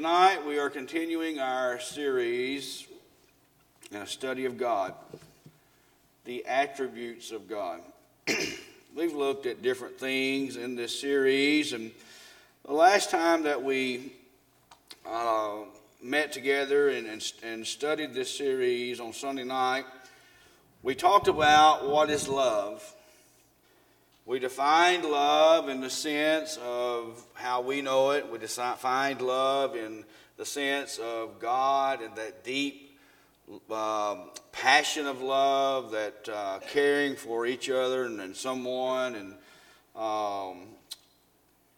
Tonight we are continuing our series in a study of God, the attributes of God. We've looked at different things in this series, and the last time that we uh, met together and, and, and studied this series on Sunday night, we talked about what is love. We defined love in the sense of how we know it. We defined love in the sense of God and that deep um, passion of love, that uh, caring for each other and, and someone, and um,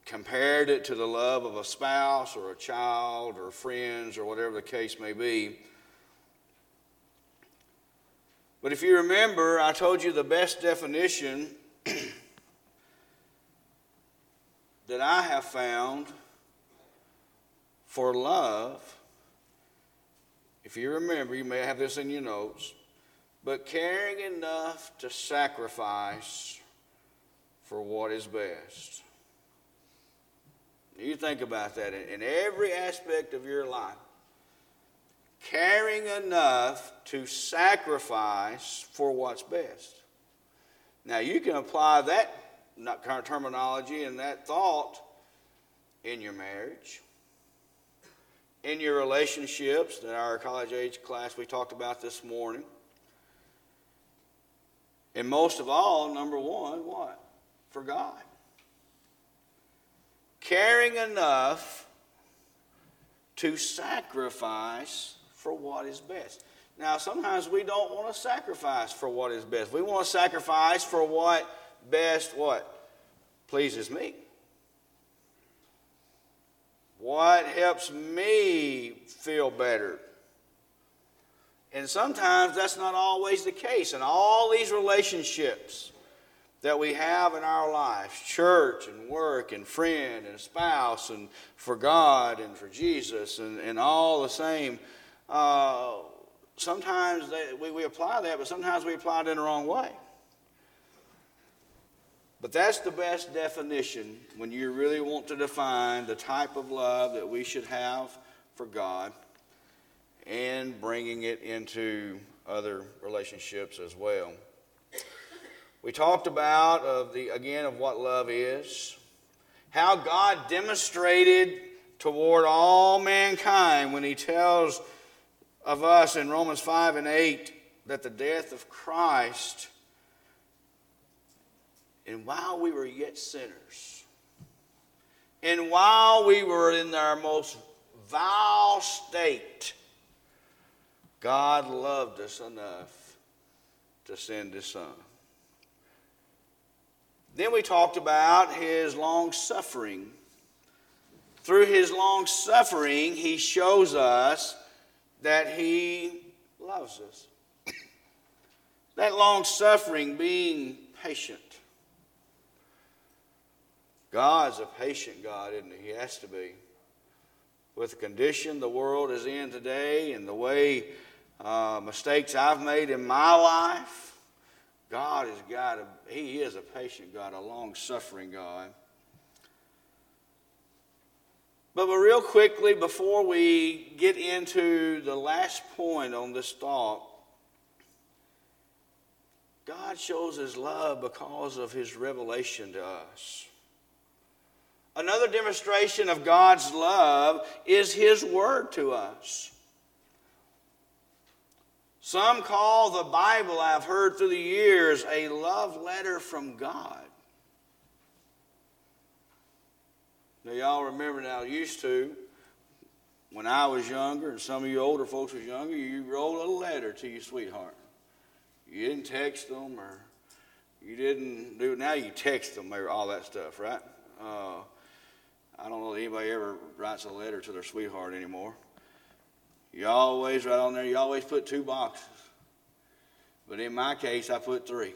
compared it to the love of a spouse or a child or friends or whatever the case may be. But if you remember, I told you the best definition that I have found for love, if you remember, you may have this in your notes, but caring enough to sacrifice for what is best. You think about that in, every aspect of your life. Caring enough to sacrifice for what's best. Now, you can apply that not kind of terminology and that thought in your marriage, in your relationships that our college age class we talked about this morning. And most of all, number one, what? For God. Caring enough to sacrifice for what is best. Now, sometimes we don't want to sacrifice for what is best. We want to sacrifice for what best what? Pleases me. What helps me feel better? And sometimes that's not always the case. In all these relationships that we have in our lives church and work and friend and spouse and for God and for Jesus and, and all the same uh, sometimes they, we, we apply that, but sometimes we apply it in the wrong way. But that's the best definition when you really want to define the type of love that we should have for God and bringing it into other relationships as well. We talked about of the again of what love is, how God demonstrated toward all mankind when he tells of us in Romans 5 and 8 that the death of Christ and while we were yet sinners, and while we were in our most vile state, God loved us enough to send his son. Then we talked about his long suffering. Through his long suffering, he shows us that he loves us. that long suffering being patient. God's a patient God, isn't he? He has to be. With the condition the world is in today and the way uh, mistakes I've made in my life, God got a, He is a patient God, a long suffering God. But, but real quickly, before we get into the last point on this thought, God shows His love because of His revelation to us. Another demonstration of God's love is His Word to us. Some call the Bible, I've heard through the years, a love letter from God. Now, y'all remember now, used to, when I was younger, and some of you older folks was younger, you wrote a letter to your sweetheart. You didn't text them, or you didn't do. Now you text them, or all that stuff, right? Uh, I don't know that anybody ever writes a letter to their sweetheart anymore. You always write on there. You always put two boxes, but in my case, I put three.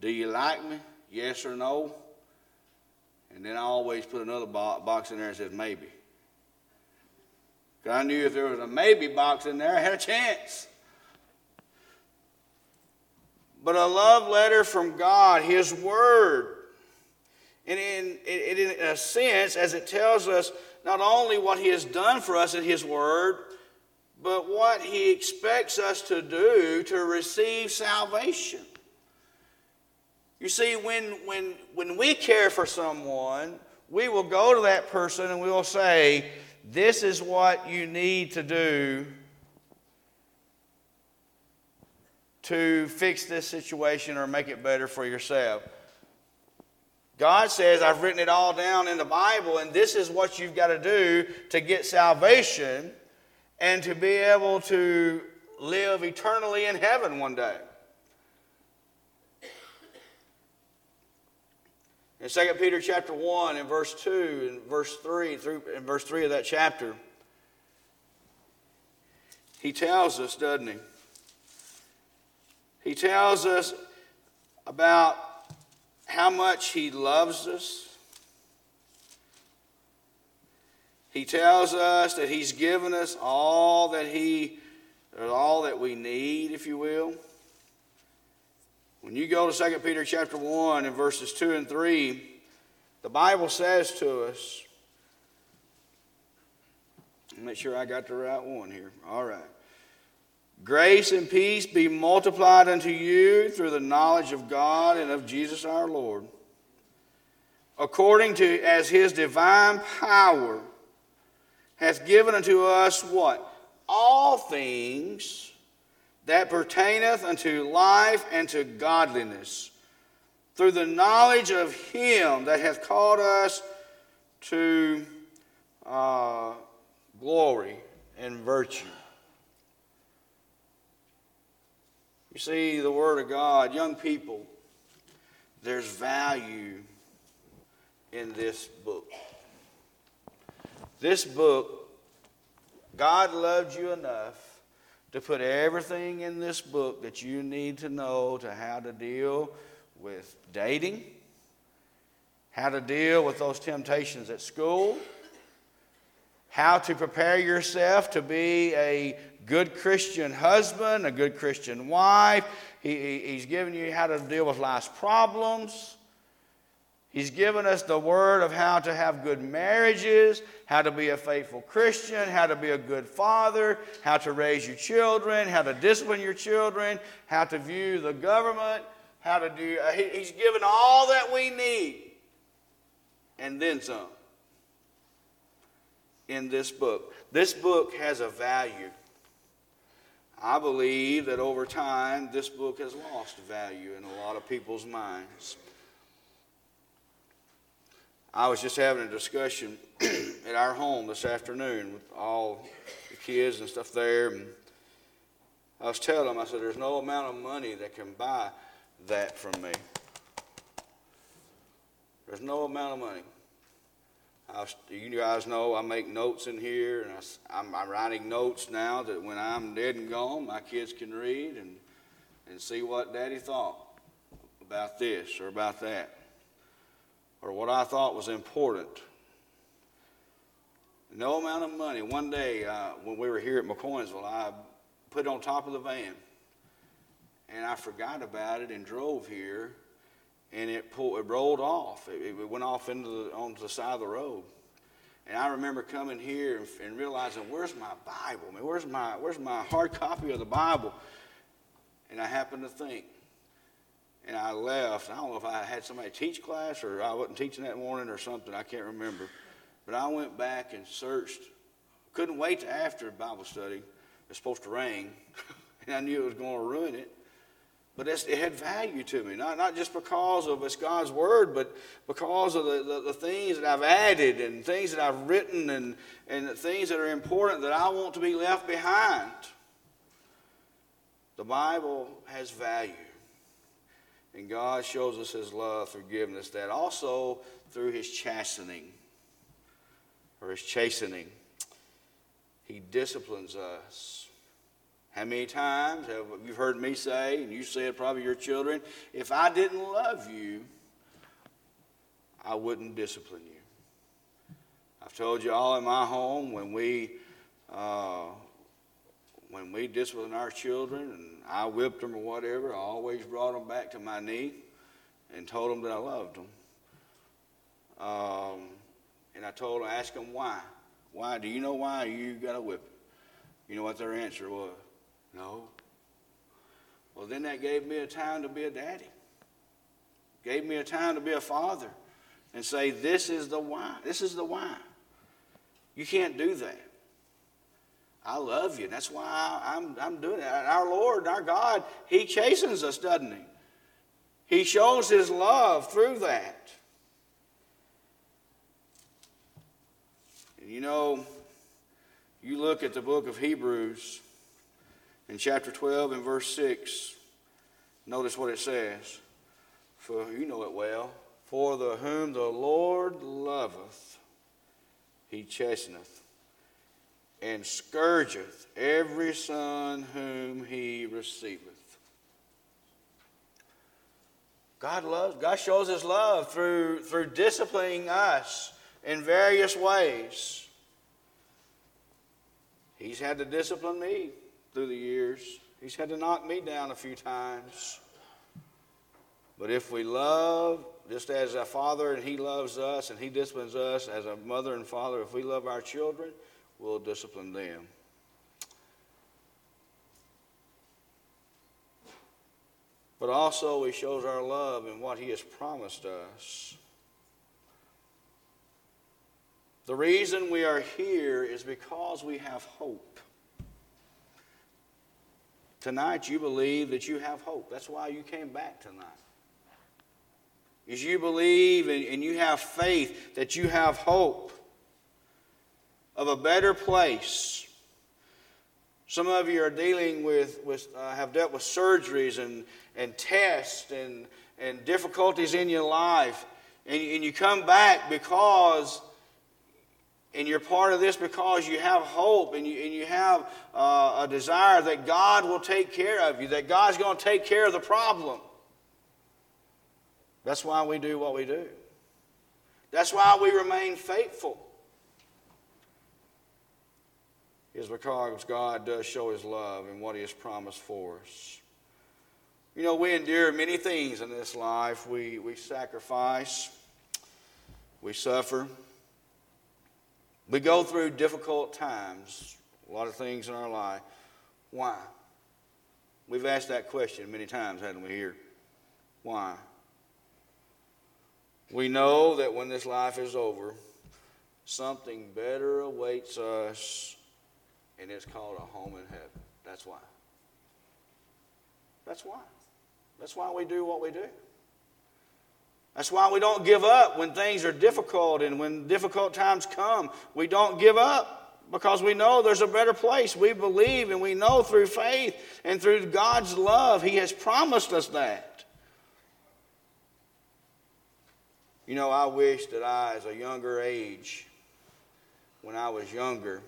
Do you like me? Yes or no? And then I always put another box in there that says maybe. Because I knew if there was a maybe box in there, I had a chance. But a love letter from God, His Word, And in, in, a sense, as it tells us not only what He has done for us in His Word, but what He expects us to do to receive salvation. You see, when, when, when we care for someone, we will go to that person and we will say, This is what you need to do to fix this situation or make it better for yourself. God says, I've written it all down in the Bible, and this is what you've got to do to get salvation and to be able to live eternally in heaven one day. In 2 Peter chapter 1 and verse 2 and verse 3 through in verse 3 of that chapter, he tells us, doesn't he? He tells us about how much he loves us. He tells us that he's given us all that he all that we need, if you will. When you go to 2 Peter chapter 1 and verses 2 and 3, the Bible says to us, make sure I got the right one here. All right. Grace and peace be multiplied unto you through the knowledge of God and of Jesus our Lord, according to as his divine power hath given unto us what? All things that pertaineth unto life and to godliness, through the knowledge of him that hath called us to uh, glory and virtue You see, the Word of God, young people, there's value in this book. This book, God loved you enough to put everything in this book that you need to know to how to deal with dating, how to deal with those temptations at school, how to prepare yourself to be a good Christian husband, a good Christian wife. He, he's given you how to deal with life's problems. He's given us the word of how to have good marriages, how to be a faithful Christian, how to be a good father, how to raise your children, how to discipline your children, how to view the government, how to do. Uh, he, he's given all that we need and then some in this book. This book has a value. I believe that over time, this book has lost value in a lot of people's minds. I was just having a discussion at our home this afternoon with all the kids and stuff there. And I was telling them, I said, there's no amount of money that can buy that from me. There's no amount of money. I, you guys know I make notes in here, and I, am writing notes now that when I'm dead and gone, my kids can read and, and see what Daddy thought about this or about that, or what I thought was important. No amount of money. One day uh, when we were here at McCoynsville, I put it on top of the van, and I forgot about it and drove here and it pulled, it rolled off. It, it, went off into the, onto the side of the road. And I remember coming here and, and realizing, where's my Bible? I where's my where's my hard copy of the Bible? And I happened to think, and I left. I don't know if I had somebody teach class or I wasn't teaching that morning or something. I can't remember. But I went back and searched. Couldn't wait to after Bible study. It was supposed to rain, and I knew it was going to ruin it. But it had value to me, not, not just because of it's God's word, but because of the, the, the, things that I've added and things that I've written and, and the things that are important that I want to be left behind. The Bible has value. And God shows us his love, forgiveness, that also through his chastening or his chastening, he disciplines us how many times have you heard me say, and you said probably your children, if I didn't love you, I wouldn't discipline you. I've told you all in my home when we uh, when we disciplined our children and I whipped them or whatever, I always brought them back to my knee and told them that I loved them. Um, and I told them, ask them why. Why? Do you know why you got a whip? You know what their answer was? No. Well, then that gave me a time to be a daddy. Gave me a time to be a father and say, this is the why. This is the why. You can't do that. I love you. That's why I'm, I'm doing it. Our Lord, our God, He chastens us, doesn't He? He shows His love through that. And you know, you look at the book of Hebrews in chapter 12 and verse 6, notice what it says. For you know it well. For the whom the Lord loveth, he chasteneth and scourgeth every son whom he receiveth. God loves, God shows his love through, through disciplining us in various ways. He's had to discipline me through the years. He's had to knock me down a few times. But if we love, just as a father and he loves us and he disciplines us as a mother and father, if we love our children, we'll discipline them. But also, he shows our love in what he has promised us. The reason we are here is because we have hope. Tonight, you believe that you have hope. That's why you came back tonight. Is you believe and, you have faith that you have hope of a better place. Some of you are dealing with, with uh, have dealt with surgeries and, and tests and, and difficulties in your life. And, and you come back because, and you're part of this because you have hope and you, and you have uh, a desire that God will take care of you, that God's going to take care of the problem. That's why we do what we do. That's why we remain faithful is because God does show his love and what he has promised for us. You know, we endure many things in this life. We, we sacrifice, we suffer, we go through difficult times, a lot of things in our life. Why? We've asked that question many times, haven't we, here? Why? We know that when this life is over, something better awaits us and it's called a home in heaven. That's why. That's why. That's why we do what we do. That's why we don't give up when things are difficult and when difficult times come. We don't give up because we know there's a better place. We believe and we know through faith and through God's love, He has promised us that. You know, I wish that I, as a younger age, when I was younger,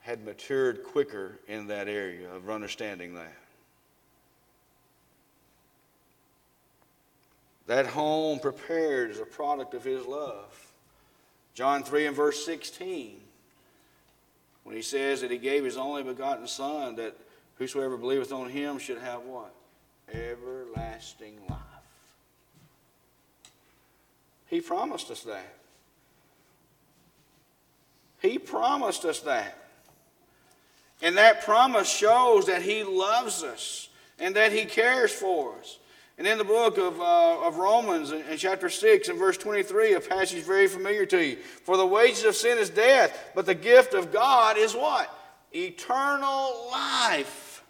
had matured quicker in that area of understanding that. That home prepared is a product of his love. John 3 and verse 16, when he says that he gave his only begotten Son, that whosoever believeth on him should have what? Everlasting life. He promised us that. He promised us that. And that promise shows that He loves us and that He cares for us. And in the book of, uh, of Romans, in, in, chapter 6 and verse 23, a passage very familiar to you. For the wages of sin is death, but the gift of God is what? Eternal life.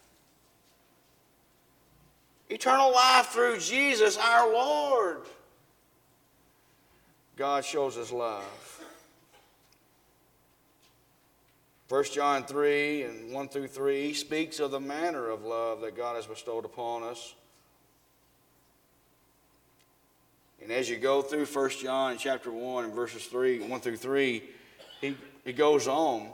Eternal life through Jesus our Lord. God shows us love. 1 John 3 and 1 through 3 speaks of the manner of love that God has bestowed upon us. And as you go through 1 John chapter 1 and verses 3, 1 through 3, he, he goes on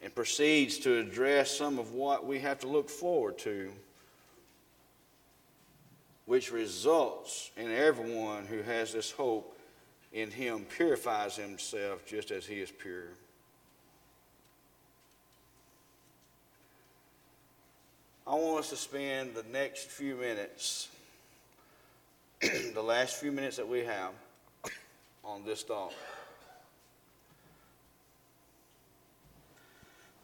and proceeds to address some of what we have to look forward to, which results in everyone who has this hope in him purifies himself just as he is pure. I want us to spend the next few minutes the last few minutes that we have on this thought.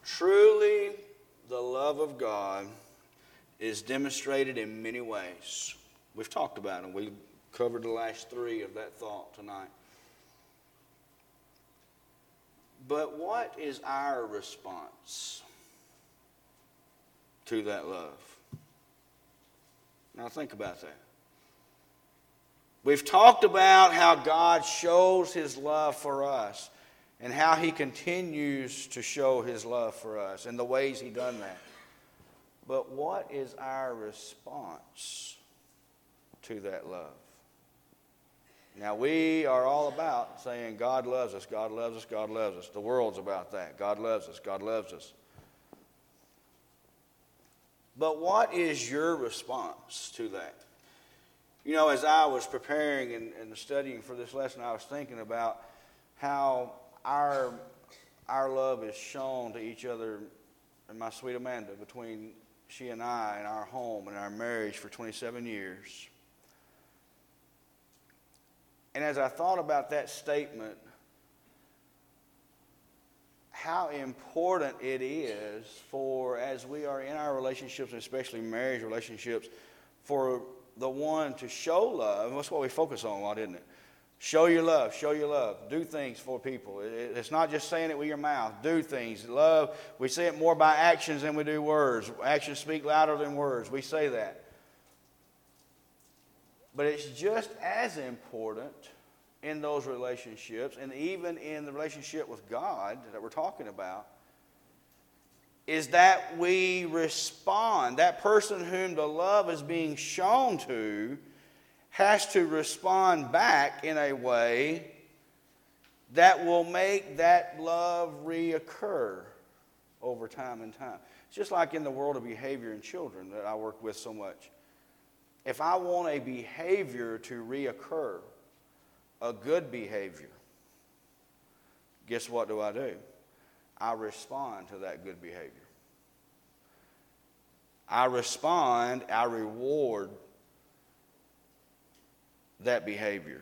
Truly, the love of God is demonstrated in many ways. We've talked about them. We covered the last three of that thought tonight. But what is our response to that love? Now, think about that. We've talked about how God shows his love for us and how he continues to show his love for us and the ways he done that. But what is our response to that love? Now, we are all about saying God loves us, God loves us, God loves us. The world's about that. God loves us, God loves us. But what is your response to that? You know, as I was preparing and, and studying for this lesson, I was thinking about how our, our love is shown to each other and my sweet Amanda between she and I and our home and our marriage for 27 years. And as I thought about that statement, how important it is for, as we are in our relationships, especially marriage relationships, for the one to show love. That's what we focus on a lot, isn't it? Show your love, show your love. Do things for people. It's not just saying it with your mouth. Do things. Love, we say it more by actions than we do words. Actions speak louder than words. We say that. But it's just as important in those relationships, and even in the relationship with God that we're talking about, is that we respond. That person whom the love is being shown to has to respond back in a way that will make that love reoccur over time and time. It's just like in the world of behavior in children that I work with so much. If I want a behavior to reoccur, a good behavior, guess what do I do? I respond to that good behavior. I respond, I reward that behavior.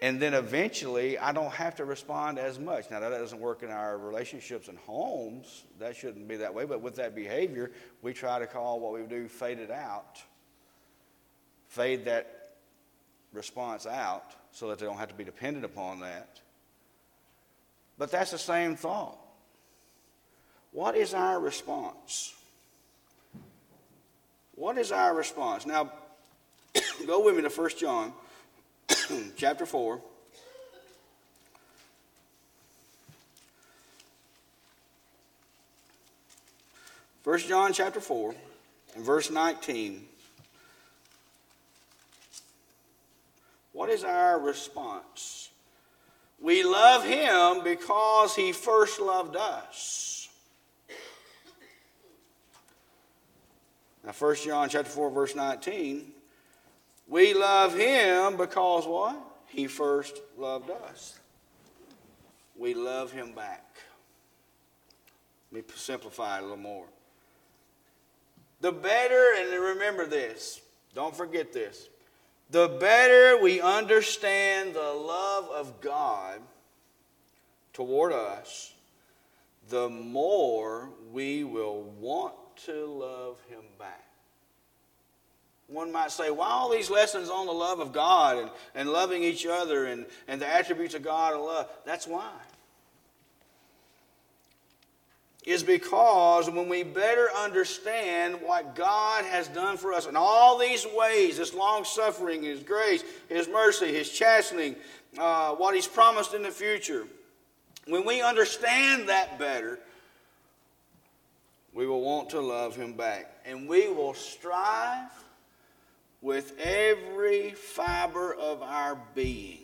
And then eventually, I don't have to respond as much. Now, that doesn't work in our relationships and homes. That shouldn't be that way. But with that behavior, we try to call what we do fade it out, fade that response out so that they don't have to be dependent upon that. But that's the same thought. What is our response? What is our response? Now, Go with me to 1 John chapter 4. First John chapter 4 and verse 19. What is our response? We love him because he first loved us. Now 1 John chapter 4 verse 19 we love him because what? He first loved us. We love him back. Let me simplify it a little more. The better, and remember this, don't forget this. The better we understand the love of God toward us, the more we will want to love him back. One might say, why all these lessons on the love of God and, and loving each other and, and the attributes of God and love? That's why. Is because when we better understand what God has done for us in all these ways, His long suffering, His grace, His mercy, His chastening, uh, what He's promised in the future, when we understand that better, we will want to love Him back. And we will strive with every fiber of our being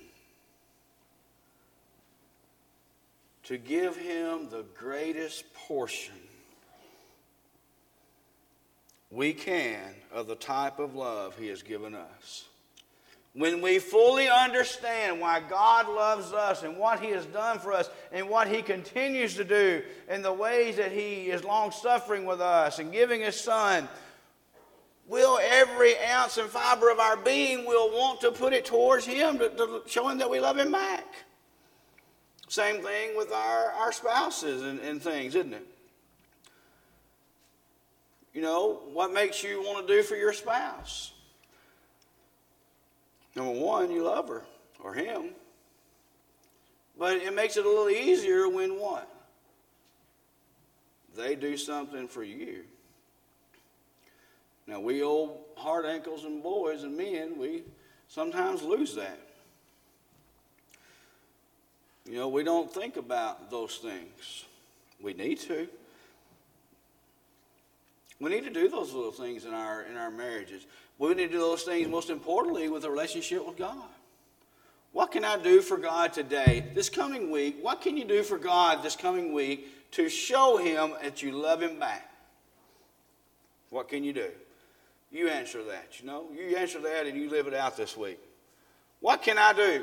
to give him the greatest portion we can of the type of love he has given us. When we fully understand why God loves us and what He has done for us and what He continues to do and the ways that He is long suffering with us and giving His Son will every ounce and fiber of our being will want to put it towards him to, to show him that we love him back. Same thing with our, our spouses and, and things, isn't it? You know, what makes you want to do for your spouse? Number one, you love her or him. But it makes it a little easier when what? They do something for you. Now, we old hard ankles and boys and men, we sometimes lose that. You know, we don't think about those things. We need to. We need to do those little things in our in our marriages. We need to do those things most importantly with a relationship with God. What can I do for God today, this coming week? What can you do for God this coming week to show Him that you love Him back? What can you do? You answer that, you know? You answer that and you live it out this week. What can I do?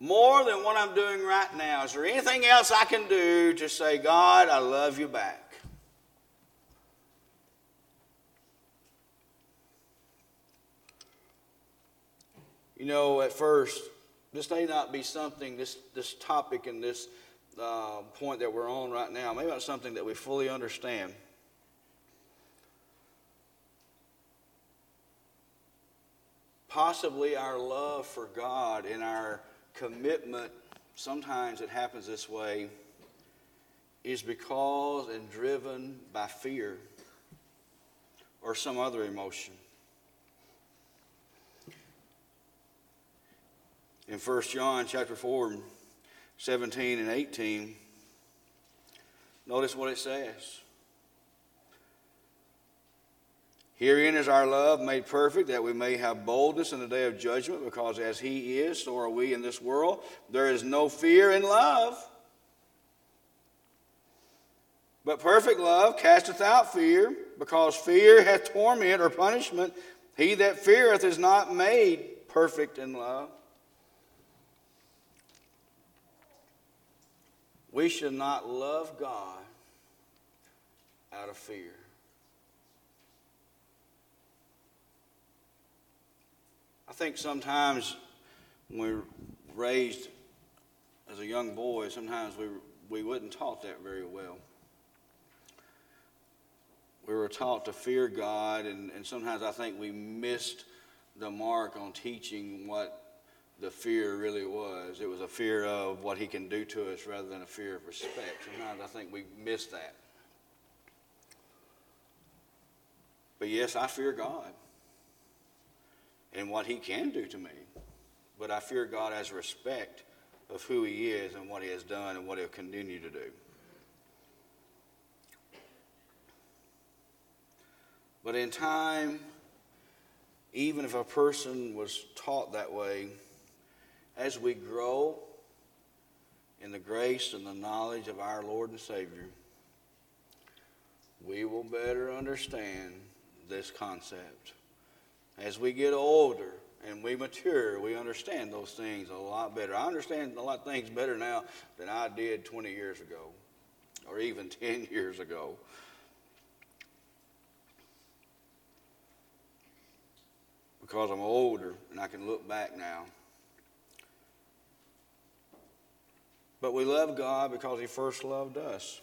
More than what I'm doing right now. Is there anything else I can do to say, God, I love you back? You know, at first, this may not be something, this, this topic and this uh, point that we're on right now, maybe not something that we fully understand. Possibly our love for God and our commitment, sometimes it happens this way, is because and driven by fear or some other emotion. In 1 John chapter 4, 17 and 18, notice what it says. Herein is our love made perfect, that we may have boldness in the day of judgment, because as He is, so are we in this world. There is no fear in love. But perfect love casteth out fear, because fear hath torment or punishment. He that feareth is not made perfect in love. We should not love God out of fear. I think sometimes when we're raised as a young boy, sometimes we, we wasn't taught that very well. We were taught to fear God, and, and sometimes I think we missed the mark on teaching what the fear really was. It was a fear of what he can do to us rather than a fear of respect. Sometimes I think we miss that. But yes, I fear God and what he can do to me. But I fear God as respect of who he is and what he has done and what he'll continue to do. But in time, even if a person was taught that way, as we grow in the grace and the knowledge of our Lord and Savior, we will better understand this concept. As we get older and we mature, we understand those things a lot better. I understand a lot of things better now than I did 20 years ago or even 10 years ago. Because I'm older and I can look back now. But we love God because He first loved us.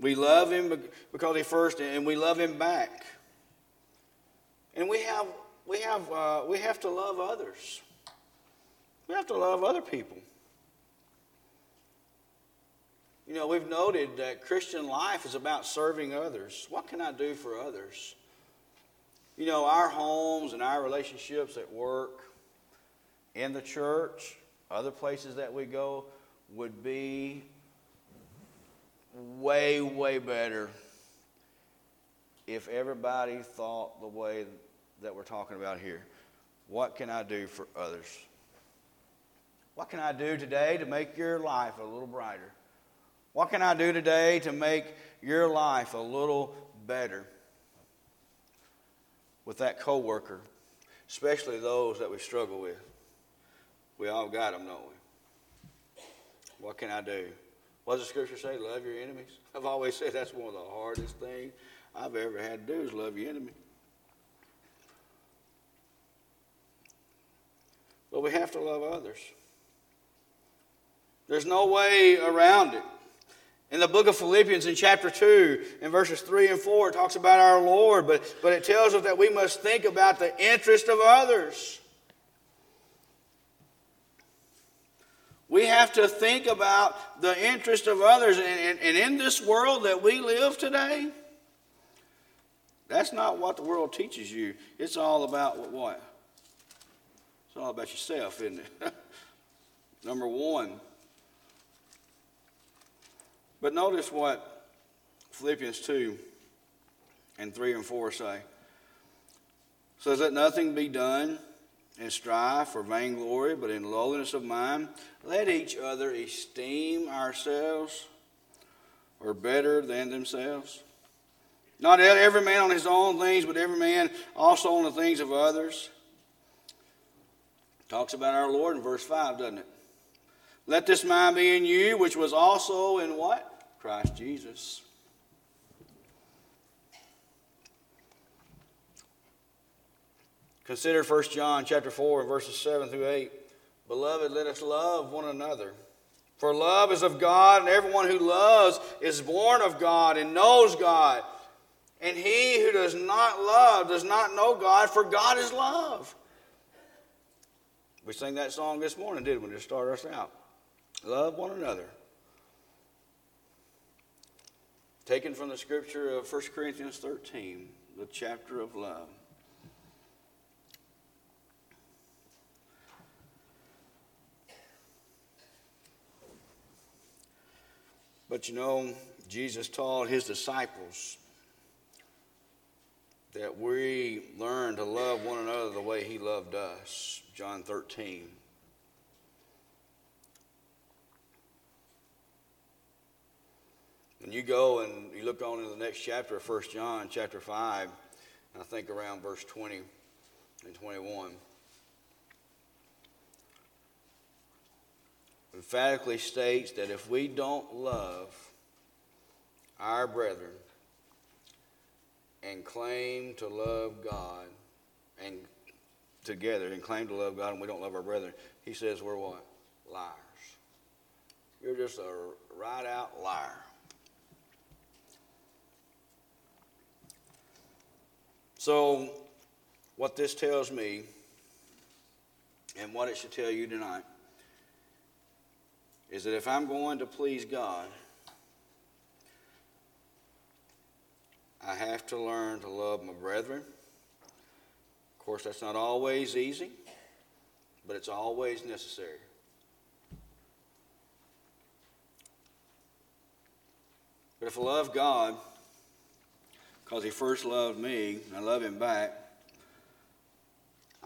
We love Him because He first, and we love Him back. And we have, we have, uh, we have to love others. We have to love other people. You know, we've noted that Christian life is about serving others. What can I do for others? You know, our homes and our relationships at work, in the church, other places that we go would be way, way better if everybody thought the way that we're talking about here. What can I do for others? What can I do today to make your life a little brighter? What can I do today to make your life a little better with that coworker, especially those that we struggle with? We all got them, don't we? What can I do? What does the scripture say? Love your enemies. I've always said that's one of the hardest things. I've ever had to do is love your enemy. But we have to love others. There's no way around it. In the book of Philippians, in chapter 2, in verses 3 and 4, it talks about our Lord, but, but it tells us that we must think about the interest of others. We have to think about the interest of others. And, and, and, in this world that we live today, that's not what the world teaches you. It's all about what? It's all about yourself, isn't it? Number one, but notice what Philippians 2 and 3 and 4 say. Says that nothing be done in strife or vainglory, but in lowliness of mind. Let each other esteem ourselves or better than themselves. Not every man on his own things, but every man also on the things of others. Talks about our Lord in verse 5, doesn't it? Let this mind be in you, which was also in what? Christ Jesus. Consider 1 John chapter 4 verses 7 through 8. Beloved, let us love one another. For love is of God, and everyone who loves is born of God and knows God. And he who does not love does not know God, for God is love. We sang that song this morning, didn't we, to start us out? Love one another. Taken from the scripture of 1 Corinthians 13, the chapter of love. But you know, Jesus taught his disciples that we learn to love one another the way he loved us. John 13. And you go and you look on in the next chapter of 1 John, chapter 5, I think around verse 20 and 21, emphatically states that if we don't love our brethren and claim to love God and together and claim to love God and we don't love our brethren, he says we're what? Liars. You're just a right out liar. So, what this tells me, and what it should tell you tonight, is that if I'm going to please God, I have to learn to love my brethren. Of course, that's not always easy, but it's always necessary. But if I love God, because He first loved me, and I love Him back,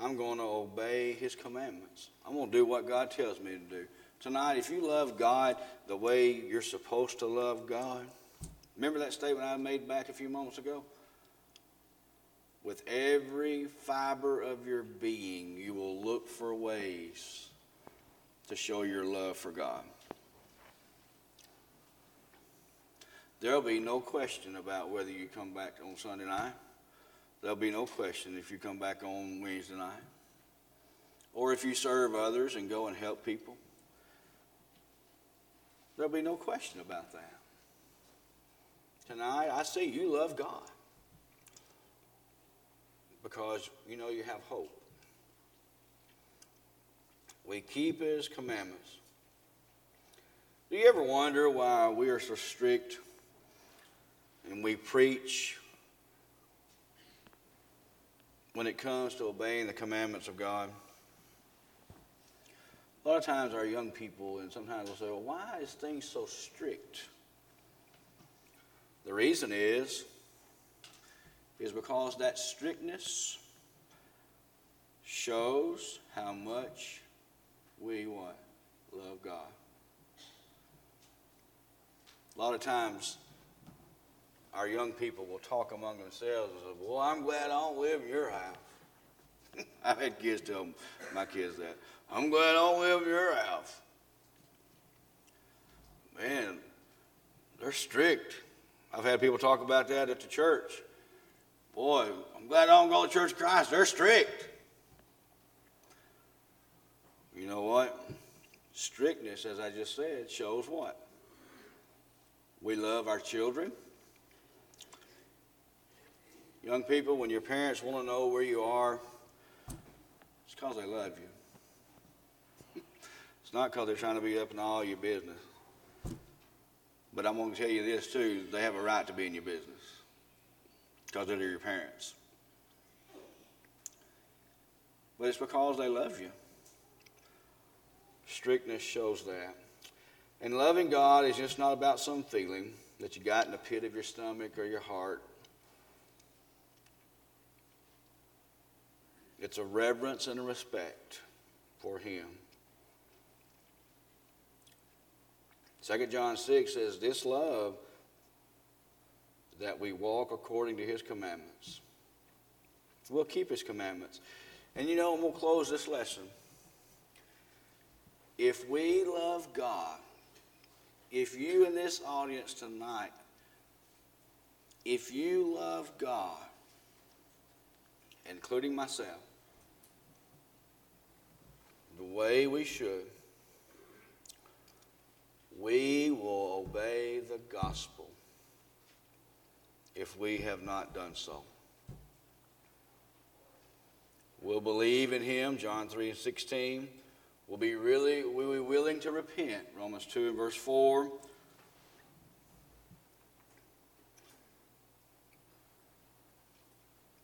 I'm going to obey His commandments. I'm going to do what God tells me to do. Tonight, if you love God the way you're supposed to love God, remember that statement I made back a few moments ago? With every fiber of your being, you will look for ways to show your love for God. There'll be no question about whether you come back on Sunday night. There'll be no question if you come back on Wednesday night. Or if you serve others and go and help people. There'll be no question about that. Tonight, I see you love God because you know you have hope. We keep His commandments. Do you ever wonder why we are so strict and we preach when it comes to obeying the commandments of God? A lot of times, our young people, and sometimes they'll say, Well, why is things so strict? The reason is, is because that strictness shows how much we want Love God. A lot of times, our young people will talk among themselves and say, Well, I'm glad I don't live in your house. I've had kids tell my kids that. I'm glad I don't live in your house. Man, they're strict. I've had people talk about that at the church. Boy, I'm glad I don't go to Church of Christ. They're strict. You know what? Strictness, as I just said, shows what? We love our children. Young people, when your parents want to know where you are, it's because they love you. It's not because they're trying to be up in all your business. But I'm going to tell you this too they have a right to be in your business because they're your parents. But it's because they love you. Strictness shows that. And loving God is just not about some feeling that you got in the pit of your stomach or your heart. It's a reverence and a respect for Him. 2 John 6 says, This love that we walk according to His commandments. We'll keep His commandments. And you know, and we'll close this lesson. If we love God, if you in this audience tonight, if you love God, including myself, the way we should, we will obey the gospel if we have not done so. We'll believe in him, John 3 and 16. We'll be really we'll be willing to repent, Romans 2 and verse 4.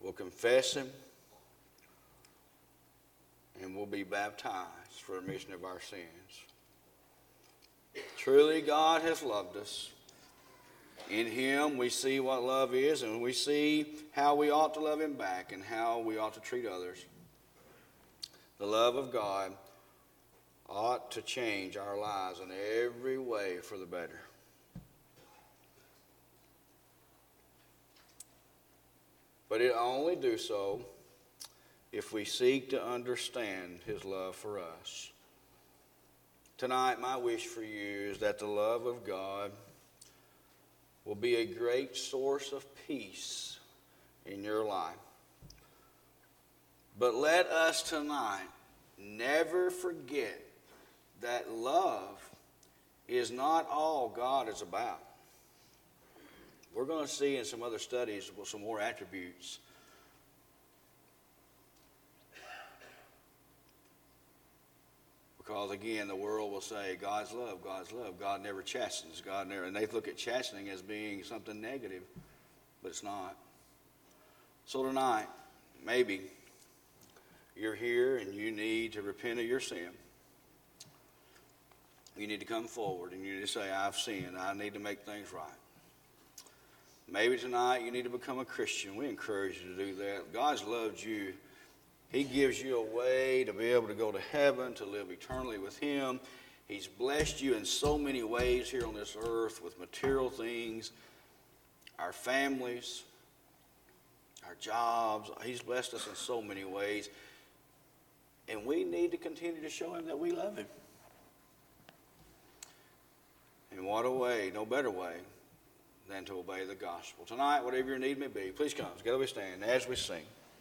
We'll confess him and we'll be baptized for remission of our sins. Truly, God has loved us. In Him, we see what love is, and we see how we ought to love Him back and how we ought to treat others. The love of God ought to change our lives in every way for the better. But it only do so if we seek to understand His love for us. Tonight, my wish for you is that the love of God will be a great source of peace in your life. But let us tonight never forget that love is not all God is about. We're going to see in some other studies some more attributes Because again, the world will say, God's love, God's love. God never chastens. God never, and they look at chastening as being something negative, but it's not. So tonight, maybe you're here and you need to repent of your sin. You need to come forward and you need to say, I've sinned. I need to make things right. Maybe tonight you need to become a Christian. We encourage you to do that. God's loved you he gives you a way to be able to go to heaven, to live eternally with Him. He's blessed you in so many ways here on this earth with material things, our families, our jobs. He's blessed us in so many ways. And we need to continue to show Him that we love Him. And what a way, no better way than to obey the gospel. Tonight, whatever your need may be, please come. Together we stand as we sing.